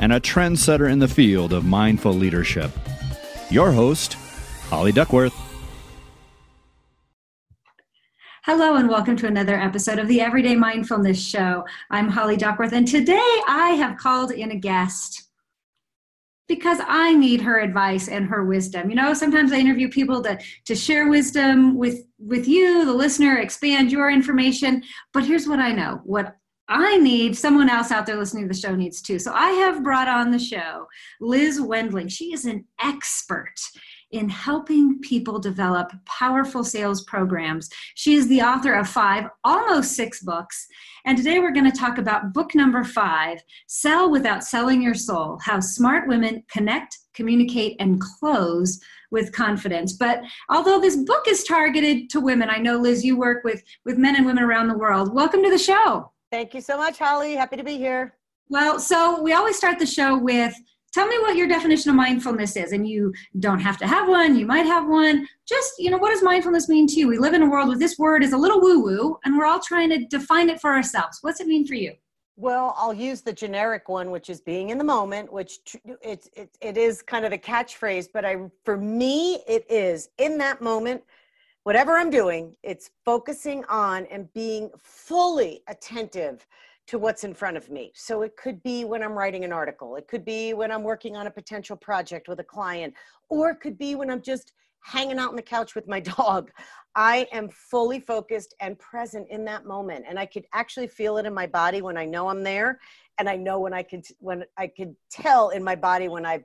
and a trendsetter in the field of mindful leadership. Your host, Holly Duckworth. Hello, and welcome to another episode of the Everyday Mindfulness Show. I'm Holly Duckworth, and today I have called in a guest because I need her advice and her wisdom. You know, sometimes I interview people to, to share wisdom with, with you, the listener, expand your information. But here's what I know what I need, someone else out there listening to the show needs too. So I have brought on the show Liz Wendling. She is an expert in helping people develop powerful sales programs. She is the author of five, almost six books. And today we're going to talk about book number five Sell Without Selling Your Soul How Smart Women Connect, Communicate, and Close with confidence but although this book is targeted to women i know liz you work with with men and women around the world welcome to the show thank you so much holly. Happy to be here. Well so we always start the show with tell me what your definition of mindfulness is. And you don't have to have one you might have one. Just you know what does mindfulness mean to you? We live in a world where this word is a little woo woo and we're all trying to define it for ourselves. What's it mean for you? Well i'll use the generic one which is being in the moment which it's it, it is kind of the catchphrase but i for me it is in that moment whatever i'm doing it's focusing on and being fully attentive to what's in front of me. So it could be when I'm writing an article, it could be when I'm working on a potential project with a client, or it could be when I'm just hanging out on the couch with my dog. I am fully focused and present in that moment and I could actually feel it in my body when I know I'm there and I know when I could when I could tell in my body when I've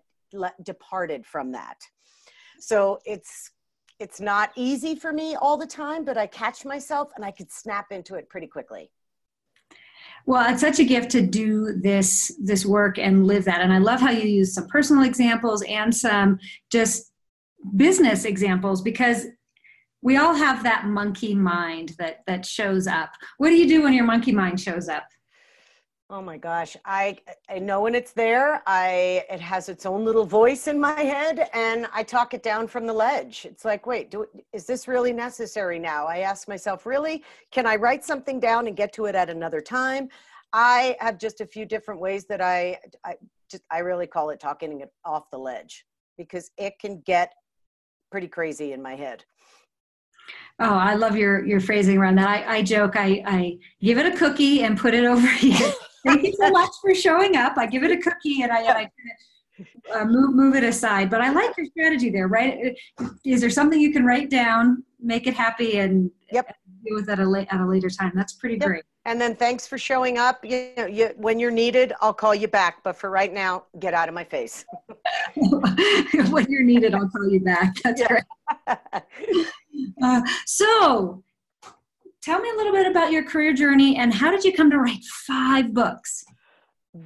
departed from that. So it's it's not easy for me all the time, but I catch myself and I could snap into it pretty quickly. Well, it's such a gift to do this this work and live that. And I love how you use some personal examples and some just business examples because we all have that monkey mind that that shows up. What do you do when your monkey mind shows up? Oh my gosh, I I know when it's there. I it has its own little voice in my head, and I talk it down from the ledge. It's like, wait, do is this really necessary now? I ask myself, really, can I write something down and get to it at another time? I have just a few different ways that I I just I really call it talking it off the ledge because it can get pretty crazy in my head. Oh, I love your your phrasing around that. I, I joke. I, I give it a cookie and put it over here. Thank you so much for showing up. I give it a cookie and I, and I uh, move move it aside. But I like your strategy there. Right? Is there something you can write down, make it happy, and yep. deal with at a at a later time? That's pretty yep. great. And then thanks for showing up. You know, you, when you're needed, I'll call you back. But for right now, get out of my face. when you're needed, I'll call you back. That's yeah. great. Uh, so tell me a little bit about your career journey and how did you come to write five books?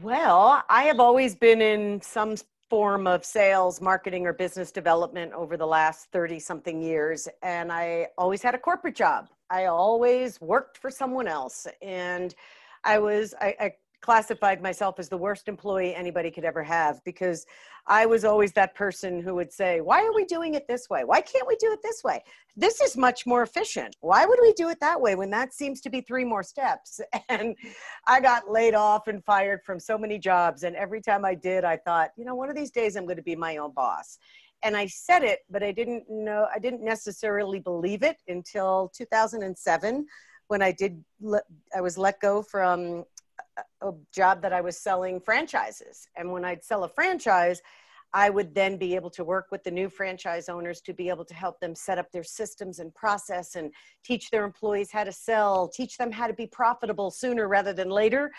Well, I have always been in some form of sales, marketing, or business development over the last 30 something years. And I always had a corporate job. I always worked for someone else. And I was, I, I classified myself as the worst employee anybody could ever have because I was always that person who would say, Why are we doing it this way? Why can't we do it this way? This is much more efficient. Why would we do it that way when that seems to be three more steps? And I got laid off and fired from so many jobs. And every time I did, I thought, you know, one of these days I'm going to be my own boss. And I said it, but I didn't know, I didn't necessarily believe it until 2007 when I did, I was let go from a job that I was selling franchises. And when I'd sell a franchise, I would then be able to work with the new franchise owners to be able to help them set up their systems and process and teach their employees how to sell, teach them how to be profitable sooner rather than later.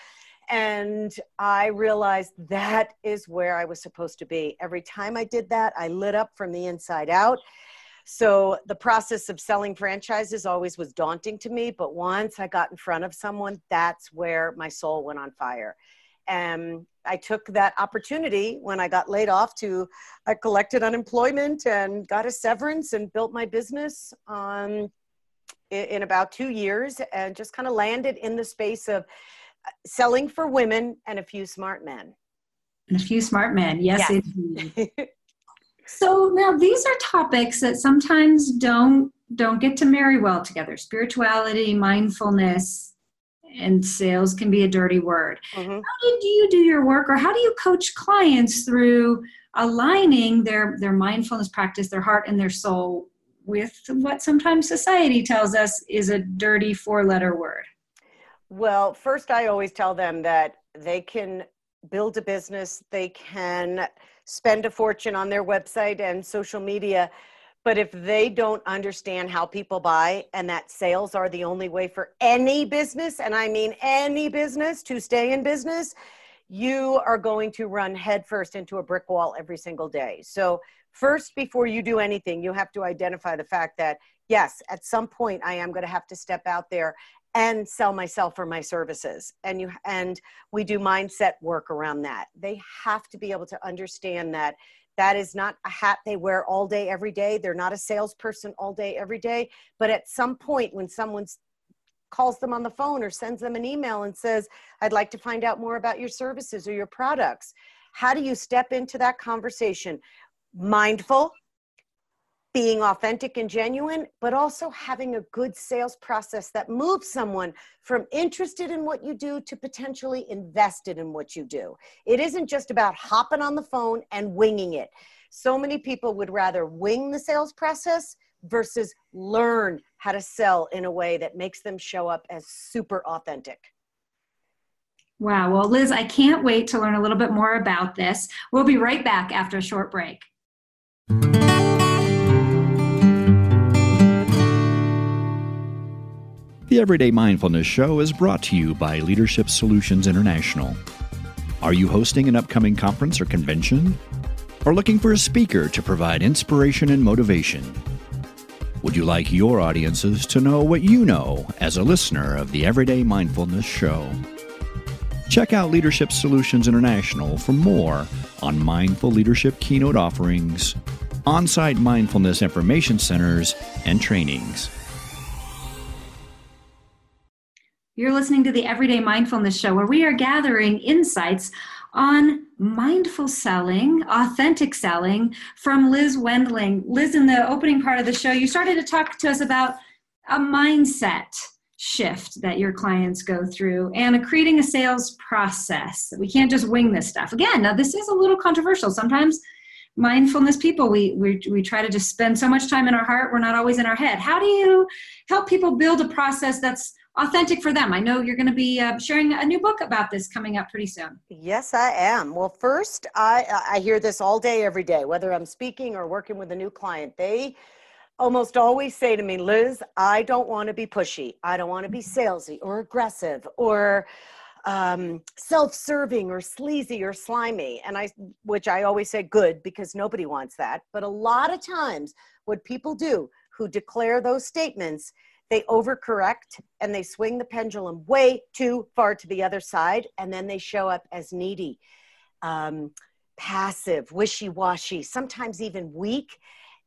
And I realized that is where I was supposed to be. Every time I did that, I lit up from the inside out. So the process of selling franchises always was daunting to me. But once I got in front of someone, that's where my soul went on fire. And I took that opportunity when I got laid off to, I collected unemployment and got a severance and built my business um, in, about two years and just kind of landed in the space of selling for women and a few smart men. And a few smart men, yes, yes. so now these are topics that sometimes don't don't get to marry well together. Spirituality, mindfulness, and sales can be a dirty word. Mm-hmm. How do you do your work, or how do you coach clients through aligning their their mindfulness practice, their heart and their soul, with what sometimes society tells us is a dirty four letter word? Well, first, I always tell them that they can build a business, they can spend a fortune on their website and social media. But if they don't understand how people buy and that sales are the only way for any business, and I mean any business to stay in business, you are going to run headfirst into a brick wall every single day. So, first, before you do anything, you have to identify the fact that, yes, at some point I am going to have to step out there and sell myself or my services and you and we do mindset work around that. They have to be able to understand that that is not a hat they wear all day every day. They're not a salesperson all day every day. But at some point when someone calls them on the phone or sends them an email and says i'd like to find out more about your services or your products how do you step into that conversation? Mindful being authentic and genuine, but also having a good sales process that moves someone from interested in what you do to potentially invested in what you do. It isn't just about hopping on the phone and winging it. So many people would rather wing the sales process versus learn how to sell in a way that makes them show up as super authentic. Wow. Well, Liz, I can't wait to learn a little bit more about this. We'll be right back after a short break. The Everyday Mindfulness Show is brought to you by Leadership Solutions International. Are you hosting an upcoming conference or convention? Or looking for a speaker to provide inspiration and motivation? Would you like your audiences to know what you know as a listener of the Everyday Mindfulness Show? Check out Leadership Solutions International for more on mindful leadership keynote offerings, on site mindfulness information centers, and trainings. You're listening to the Everyday Mindfulness Show, where we are gathering insights on mindful selling, authentic selling from Liz Wendling. Liz, in the opening part of the show, you started to talk to us about a mindset shift that your clients go through and creating a sales process. We can't just wing this stuff. Again, now this is a little controversial. Sometimes mindfulness people we, we we try to just spend so much time in our heart we're not always in our head how do you help people build a process that's authentic for them. I know you're going to be uh, sharing a new book about this coming up pretty soon. Yes, I am. Well, first, I I hear this all day, every day, whether I'm speaking or working with a new client. They almost always say to me, Liz, I don't want to be pushy. I don't want to be salesy or aggressive or um, self-serving or sleazy or slimy. And I, which I always say, good, because nobody wants that. But a lot of times, what people do who declare those statements they overcorrect and they swing the pendulum way too far to the other side and then they show up as needy um, passive wishy-washy sometimes even weak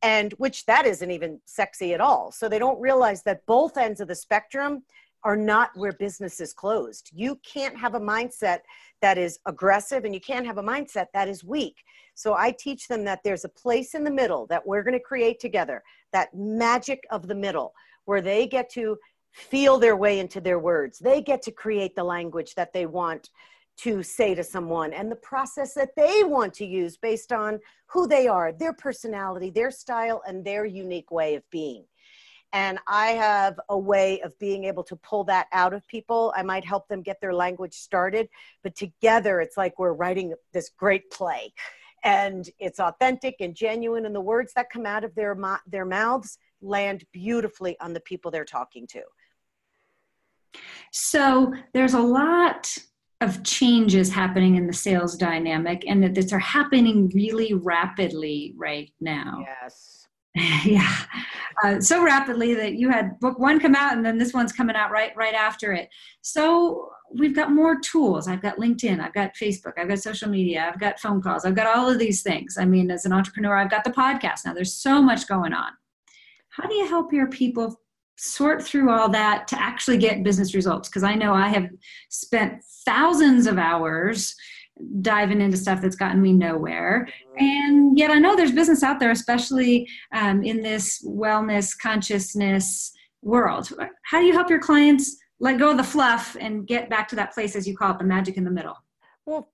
and which that isn't even sexy at all. So they don't realize that both ends of the spectrum are not where business is closed. You can't have a mindset that is aggressive and you can't have a mindset that is weak. So i teach them that there's a place in the middle that we're going to create together that magic of the middle where they get to feel their way into their words. They get to create the language that they want to say to someone and the process that they want to use based on who they are, their personality, their style, and their unique way of being. and I have a way of being able to pull that out of people. I might help them get their language started, but together it's like we're writing this great play. And it's authentic and genuine, and the words that come out of their, their mouths land beautifully on the people they're talking to. So there's a lot of changes happening in the sales dynamic, and that these are happening really rapidly right now. Yes. Yeah. Uh, so rapidly that you had book one come out and then this one's coming out right right after it. So we've got more tools. I've got linkedin. I've got facebook. I've got social media. I've got phone calls. I've got all of these things. I mean as an entrepreneur i've got the podcast. Now there's so much going on how do you help your people sort through all that to actually get business results because i know i have spent thousands of hours diving into stuff that's gotten me nowhere. And yet I know there's business out there, especially um, in this wellness consciousness world. How do you help your clients let go of the fluff and get back to that place, as you call it, the magic in the middle? Well,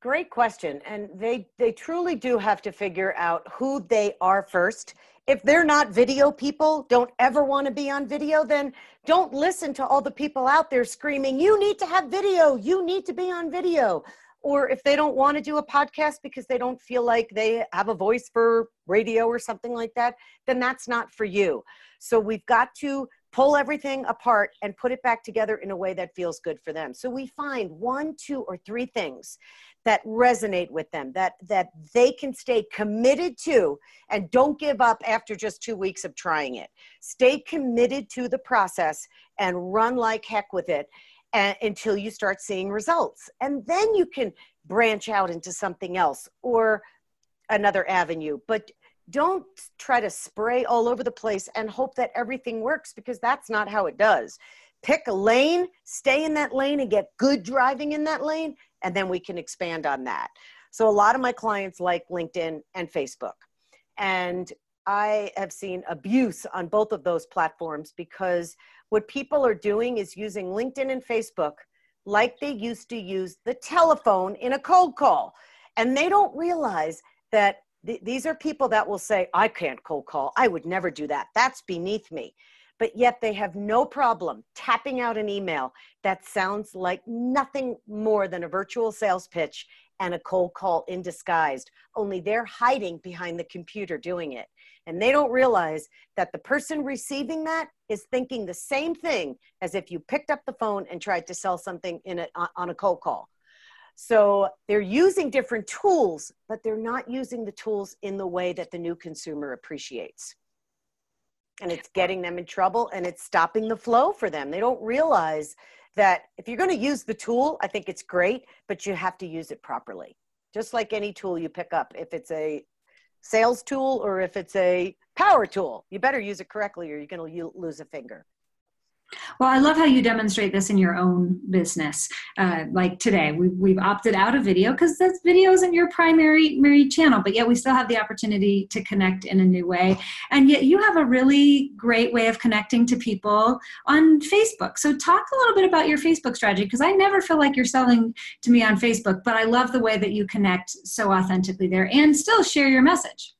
great question. And they, they truly do have to figure out who they are first. If they're not video people, don't ever want to be on video, then don't listen to all the people out there screaming, you need to have video, you need to be on video or if they don't want to do a podcast because they don't feel like they have a voice for radio or something like that, then that's not for you. So we've got to pull everything apart and put it back together in a way that feels good for them. So we find one, two, or three things that resonate with them that that they can stay committed to and don't give up after just 2 weeks of trying it. Stay committed to the process and run like heck with it until you start seeing results. And then you can branch out into something else or another avenue. But don't try to spray all over the place and hope that everything works because that's not how it does. Pick a lane, stay in that lane, and get good driving in that lane, and then we can expand on that. So, a lot of my clients like LinkedIn and Facebook. And I have seen abuse on both of those platforms because what people are doing is using LinkedIn and Facebook like they used to use the telephone in a cold call. And they don't realize that th- these are people that will say, I can't cold call. I would never do that. That's beneath me. But yet they have no problem tapping out an email that sounds like nothing more than a virtual sales pitch and a cold call in disguise, only they're hiding behind the computer doing it. And they don't realize that the person receiving that is thinking the same thing as if you picked up the phone and tried to sell something in a, on a cold call. So they're using different tools, but they're not using the tools in the way that the new consumer appreciates. And it's getting them in trouble and it's stopping the flow for them. They don't realize that if you're going to use the tool, I think it's great, but you have to use it properly. Just like any tool you pick up, if it's a sales tool or if it's a power tool. You better use it correctly or you're going to lose a finger. Well, I love how you demonstrate this in your own business. Uh, like today, we've, we've opted out of video because this video isn't your primary, primary channel, but yet we still have the opportunity to connect in a new way. And yet you have a really great way of connecting to people on Facebook. So talk a little bit about your Facebook strategy because I never feel like you're selling to me on Facebook, but I love the way that you connect so authentically there and still share your message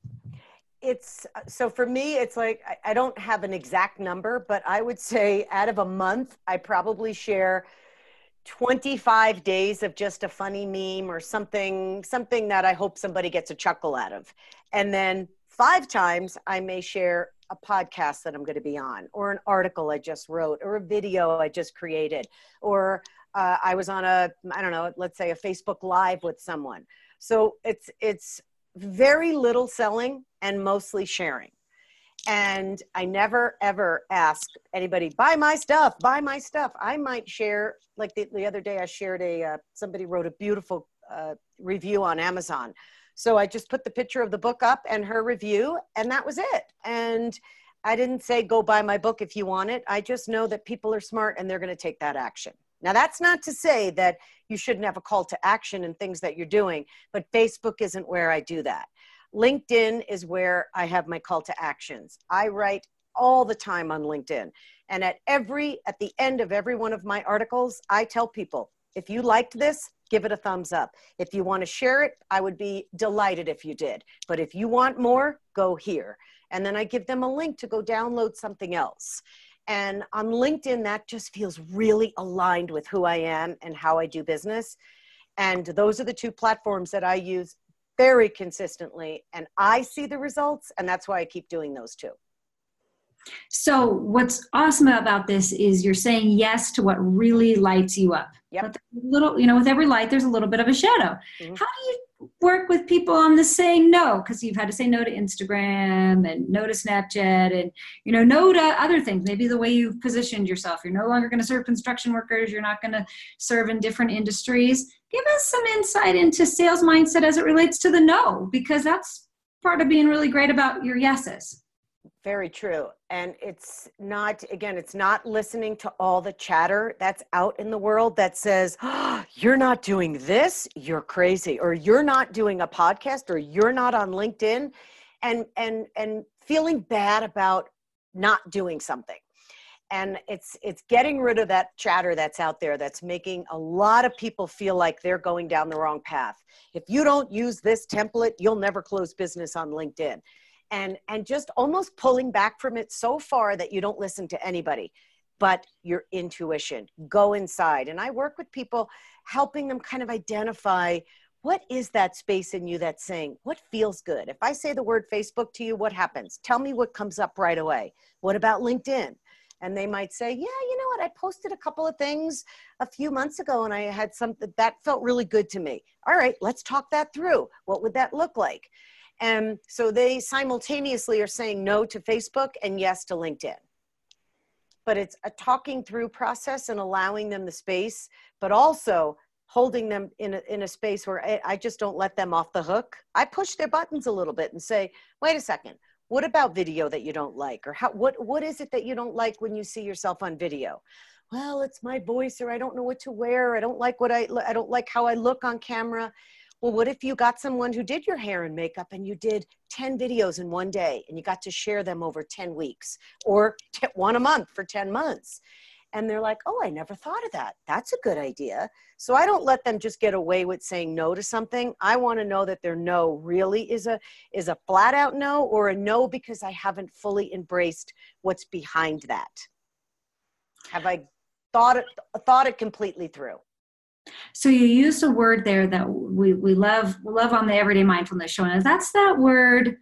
it's so for me it's like I, I, don't have an exact number but i would say out of a month i probably share 25 days of just a funny meme or something something that i hope somebody gets a chuckle out of. And then five times i may share a podcast that i'm going to be on or an article i just wrote or a video i just created or uh, i was on a i don't know let's say a facebook live with someone. So it's it's very little selling and mostly sharing. And I never ever ask anybody, buy my stuff, buy my stuff. I might share, like the, the other day, I shared a, uh, somebody wrote a beautiful uh, review on Amazon. So I just put the picture of the book up and her review, and that was it. And I didn't say, go buy my book if you want it. I just know that people are smart and they're going to take that action. Now, that's not to say that you shouldn't have a call to action and things that you're doing, but Facebook isn't where I do that. LinkedIn is where I have my call to actions. I write all the time on LinkedIn. And at every at the end of every one of my articles, I tell people, if you liked this, give it a thumbs up. If you want to share it, I would be delighted if you did. But if you want more, go here. And then I give them a link to go download something else. And on LinkedIn, that just feels really aligned with who I am and how I do business. And those are the two platforms that I use very consistently. And I see the results, and that's why I keep doing those two. So, what's awesome about this is you're saying yes to what really lights you up. Yep. little, you know, with every light, there's a little bit of a shadow. Mm-hmm. How do you work with people on the saying no? Because you've had to say no to Instagram and no to Snapchat and, you know, no to other things. Maybe the way you've positioned yourself. You're no longer going to serve construction workers. You're not going to serve in different industries. Give us some insight into sales mindset as it relates to the no, because that's part of being really great about your yeses. Very true. And it's not, again, it's not listening to all the chatter that's out in the world that says, oh, you're not doing this, you're crazy, or you're not doing a podcast, or you're not on LinkedIn, and and and feeling bad about not doing something. And it's it's getting rid of that chatter that's out there that's making a lot of people feel like they're going down the wrong path. If you don't use this template, you'll never close business on LinkedIn and and just almost pulling back from it so far that you don't listen to anybody but your intuition. Go inside. And i work with people helping them kind of identify what is that space in you that's saying what feels good? If i say the word facebook to you what happens? Tell me what comes up right away. What about linkedin? And they might say yeah you know what? I posted a couple of things a few months ago and i had something that felt really good to me. All right let's talk that through. What would that look like and so they simultaneously are saying no to Facebook and yes to LinkedIn. But it's a talking through process and allowing them the space, but also holding them in a, in a space where I, I just don't let them off the hook. I push their buttons a little bit and say, wait a second, what about video that you don't like? Or how, what, what is it that you don't like when you see yourself on video? Well, it's my voice, or I don't know what to wear. I don't like what I, I don't like how I look on camera. Well, what if you got someone who did your hair and makeup and you did 10 videos in one day and you got to share them over 10 weeks or one a month for 10 months? And they're like, oh, I never thought of that. That's a good idea. So I don't let them just get away with saying no to something. I want to know that their no really is a is a flat out no or a no because I haven't fully embraced what's behind that. Have I thought it thought it completely through? So you used a word there that we, we love we love on the everyday mindfulness show, and that's that word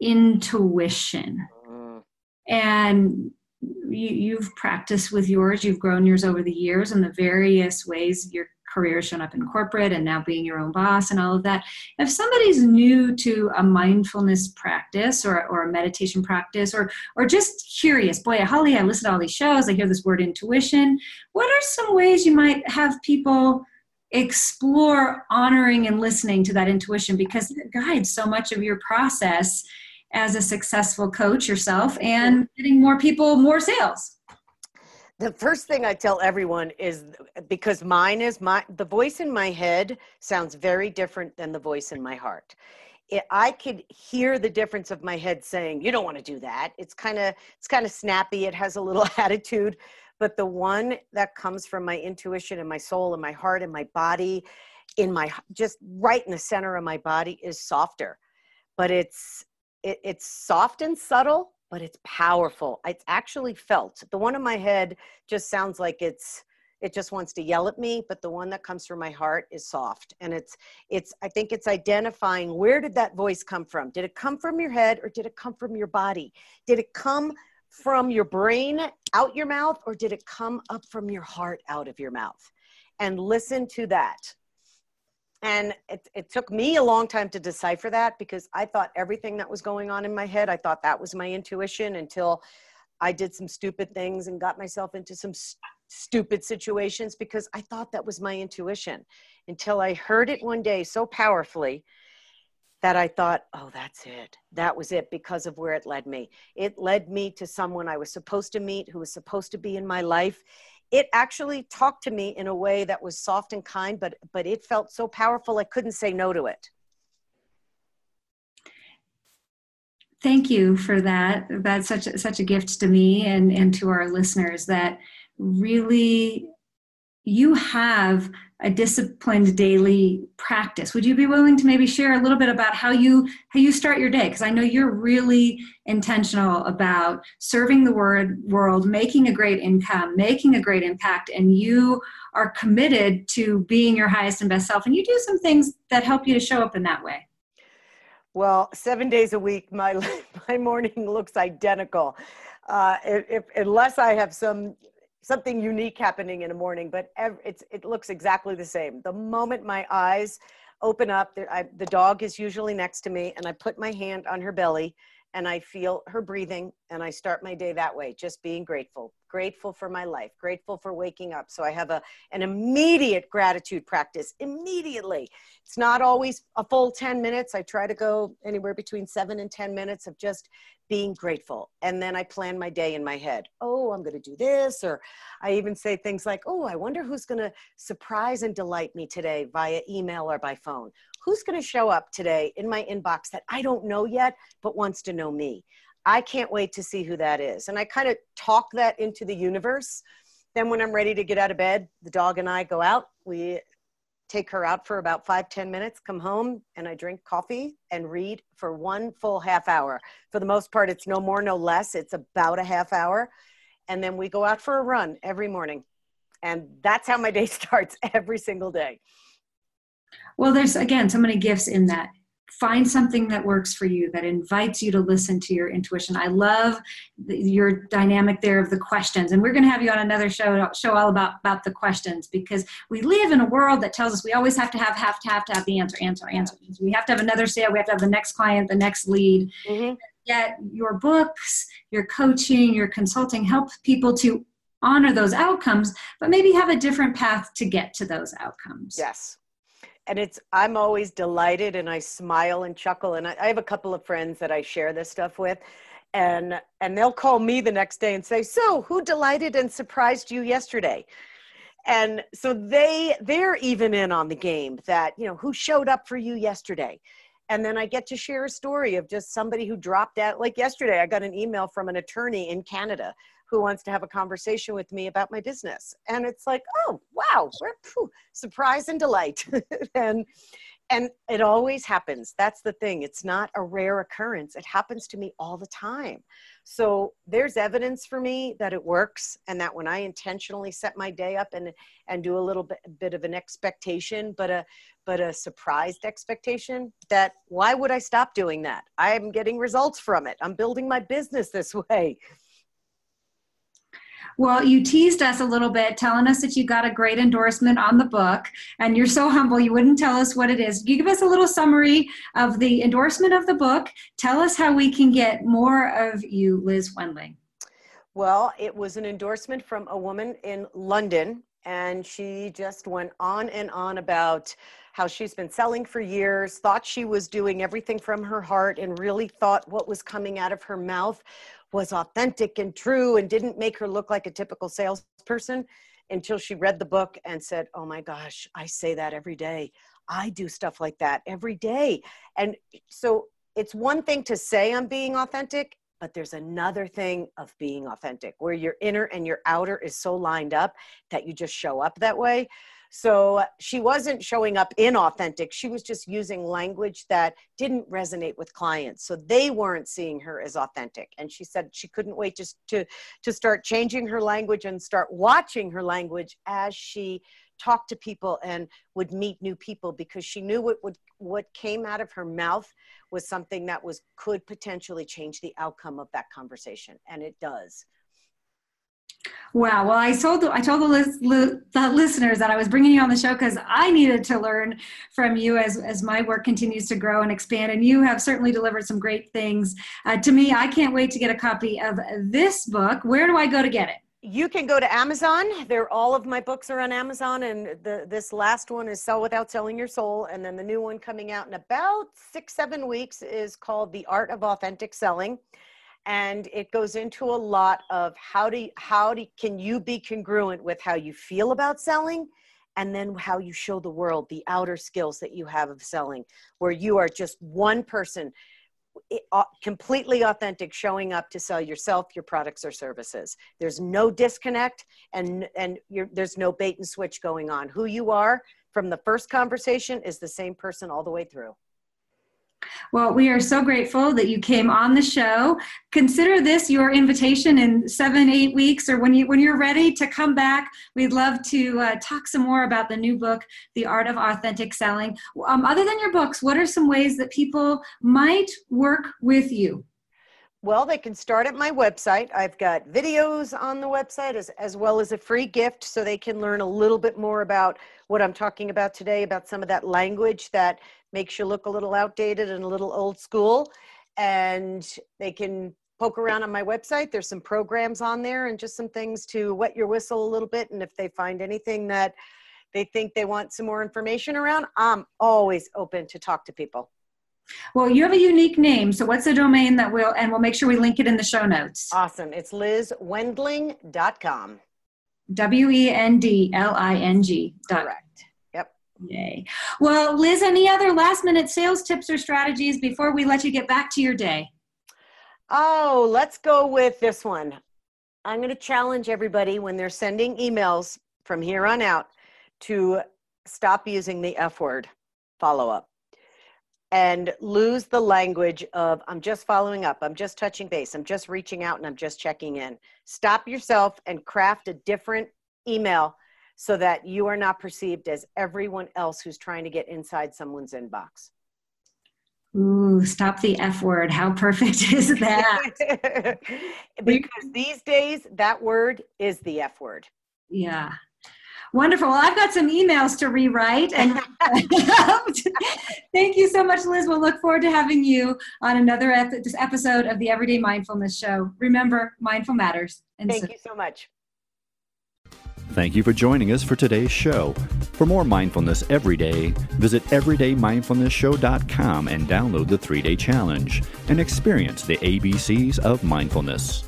intuition. Mm. And you, you've practiced with yours, you've grown yours over the years, and the various ways your career shown up in corporate and now being your own boss and all of that. If somebody's new to a mindfulness practice or, or a meditation practice or or just curious, boy, Holly, I listen to all these shows, I hear this word intuition. What are some ways you might have people explore honoring and listening to that intuition because it guides so much of your process as a successful coach yourself and getting more people more sales the first thing i tell everyone is because mine is my the voice in my head sounds very different than the voice in my heart. It, i could hear the difference of my head saying you don't want to do that. It's kind of it's kind of snappy it has a little attitude but the one that comes from my intuition and my soul and my heart and my body in my just right in the center of my body is softer but it's it, it's soft and subtle but it's powerful. It's actually felt. The one in my head just sounds like it's it just wants to yell at me but the one that comes from my heart is soft. And it's it's i think it's identifying where did that voice come from? Did it come from your head or did it come from your body? Did it come from your brain out your mouth or did it come up from your heart out of your mouth? And listen to that. And it, it took me a long time to decipher that because I thought everything that was going on in my head, I thought that was my intuition until I did some stupid things and got myself into some st- stupid situations because I thought that was my intuition until I heard it one day so powerfully that I thought, oh, that's it. That was it because of where it led me. It led me to someone I was supposed to meet who was supposed to be in my life. It actually talked to me in a way that was soft and kind, but but it felt so powerful I couldn't say no to it. Thank you for that. That's such a, such a gift to me and and to our listeners that really you have a disciplined daily practice. Would you be willing to maybe share a little bit about how you how you start your day? Because i know you're really intentional about serving the word world making a great income making a great impact and you are committed to being your highest and best self and you do some things that help you to show up in that way. Well seven days a week my my morning looks identical. Uh, if, unless i have some something unique happening in the morning, but it's, it looks exactly the same. The moment my eyes open up, I, the dog is usually next to me, and I put my hand on her belly and I feel her breathing, and I start my day that way, just being grateful, grateful for my life, grateful for waking up. So I have a, an immediate gratitude practice immediately. It's not always a full 10 minutes. I try to go anywhere between seven and 10 minutes of just being grateful. And then I plan my day in my head. Oh, I'm going to do this. Or I even say things like, oh, I wonder who's going to surprise and delight me today via email or by phone. Who's going to show up today in my inbox that I don't know yet, but wants to know me? I can't wait to see who that is. And I kind of talk that into the universe. Then, when I'm ready to get out of bed, the dog and I go out. We take her out for about five ten minutes, come home, and I drink coffee and read for one full half hour. For the most part, it's no more, no less. It's about a half hour. And then we go out for a run every morning. And that's how my day starts every single day. Well, there's again so many gifts in that find something that works for you that invites you to listen to your intuition. I love the, your dynamic there of the questions and we're going to have you on another show show all about about the questions because we live in a world that tells us we always have to have have to have to have the answer answer answer. We have to have another sale we have to have the next client the next lead. Mm-hmm. yet your books your coaching your consulting help people to honor those outcomes but maybe have a different path to get to those outcomes. Yes and it's i'm always delighted and i smile and chuckle and I, I, have a couple of friends that i share this stuff with and and they'll call me the next day and say so who delighted and surprised you yesterday? And so they they're even in on the game that you know who showed up for you yesterday? And then i get to share a story of just somebody who dropped out like yesterday i got an email from an attorney in canada who wants to have a conversation with me about my business. And it's like oh wow whew, surprise and delight. And and it always happens. That's the thing. It's not a rare occurrence. It happens to me all the time. So there's evidence for me that it works and that when i intentionally set my day up and and do a little bit, bit of an expectation but a but a surprised expectation that why would i stop doing that? I'm getting results from it. I'm building my business this way well, you teased us a little bit, telling us that you got a great endorsement on the book, and you're so humble you wouldn't tell us what it is. You give us a little summary of the endorsement of the book. Tell us how we can get more of you, Liz Wendling. Well, it was an endorsement from a woman in London, and she just went on and on about how she's been selling for years, thought she was doing everything from her heart, and really thought what was coming out of her mouth was authentic and true and didn't make her look like a typical salesperson until she read the book and said, Oh my gosh, I say that every day. I do stuff like that every day. And so it's one thing to say I'm being authentic, but there's another thing of being authentic where your inner and your outer is so lined up that you just show up that way. So she wasn't showing up inauthentic. She was just using language that didn't resonate with clients. So they weren't seeing her as authentic. And she said she couldn't wait just to, to start changing her language and start watching her language as she talked to people and would meet new people because she knew what would what came out of her mouth was something that was could potentially change the outcome of that conversation and it does Wow. Well, I told the, I told the, list, li, the listeners that I was bringing you on the show because I needed to learn from you as as my work continues to grow and expand. And you have certainly delivered some great things uh, to me. I can't wait to get a copy of this book. Where do I go to get it? You can go to Amazon. There, all of my books are on Amazon, and the this last one is Sell Without Selling Your Soul, and then the new one coming out in about six seven weeks is called The Art of Authentic Selling and it goes into a lot of how do how do can you be congruent with how you feel about selling and then how you show the world the outer skills that you have of selling where you are just one person eh, completely authentic showing up to sell yourself your products or services. There's no disconnect and and there's no bait and switch going on. Who you are from the first conversation is the same person all the way through well, we are so grateful that you came on the show. Consider this your invitation in seven, eight weeks, or when you when you're ready to come back. We'd love to uh, talk some more about the new book, The Art of Authentic Selling. Um, other than your books, what are some ways that people might work with you? Well, they can start at my website. I've got videos on the website as, as well as a free gift so they can learn a little bit more about what I'm talking about today, about some of that language that makes you look a little outdated and a little old school. And they can poke around on my website. There's some programs on there and just some things to wet your whistle a little bit. And if they find anything that they think they want some more information around, I'm always open to talk to people. Well, you have a unique name. So what's the domain that we'll, and we'll make sure we link it in the show notes. Awesome. It's lizwendling.com. W E N D L I N G. Correct. Yep. Yay. Well, Liz, any other last minute sales tips or strategies before we let you get back to your day? Oh, let's go with this one. I'm going to challenge everybody when they're sending emails from here on out to stop using the F word follow up and lose the language of i'm just following up i'm just touching base i'm just reaching out and i'm just checking in stop yourself and craft a different email so that you are not perceived as everyone else who's trying to get inside someone's inbox Ooh, stop the F word. How perfect is that? because these days, that word is the F word. Yeah. Wonderful. Well, I've got some emails to rewrite. And thank you so much, Liz. We'll look forward to having you on another episode of the Everyday Mindfulness Show. Remember, mindful matters. And thank so- you so much. Thank you for joining us for today's show. For more mindfulness every day, visit everydaymindfulnessshow.com and download the three day challenge and experience the ABCs of mindfulness.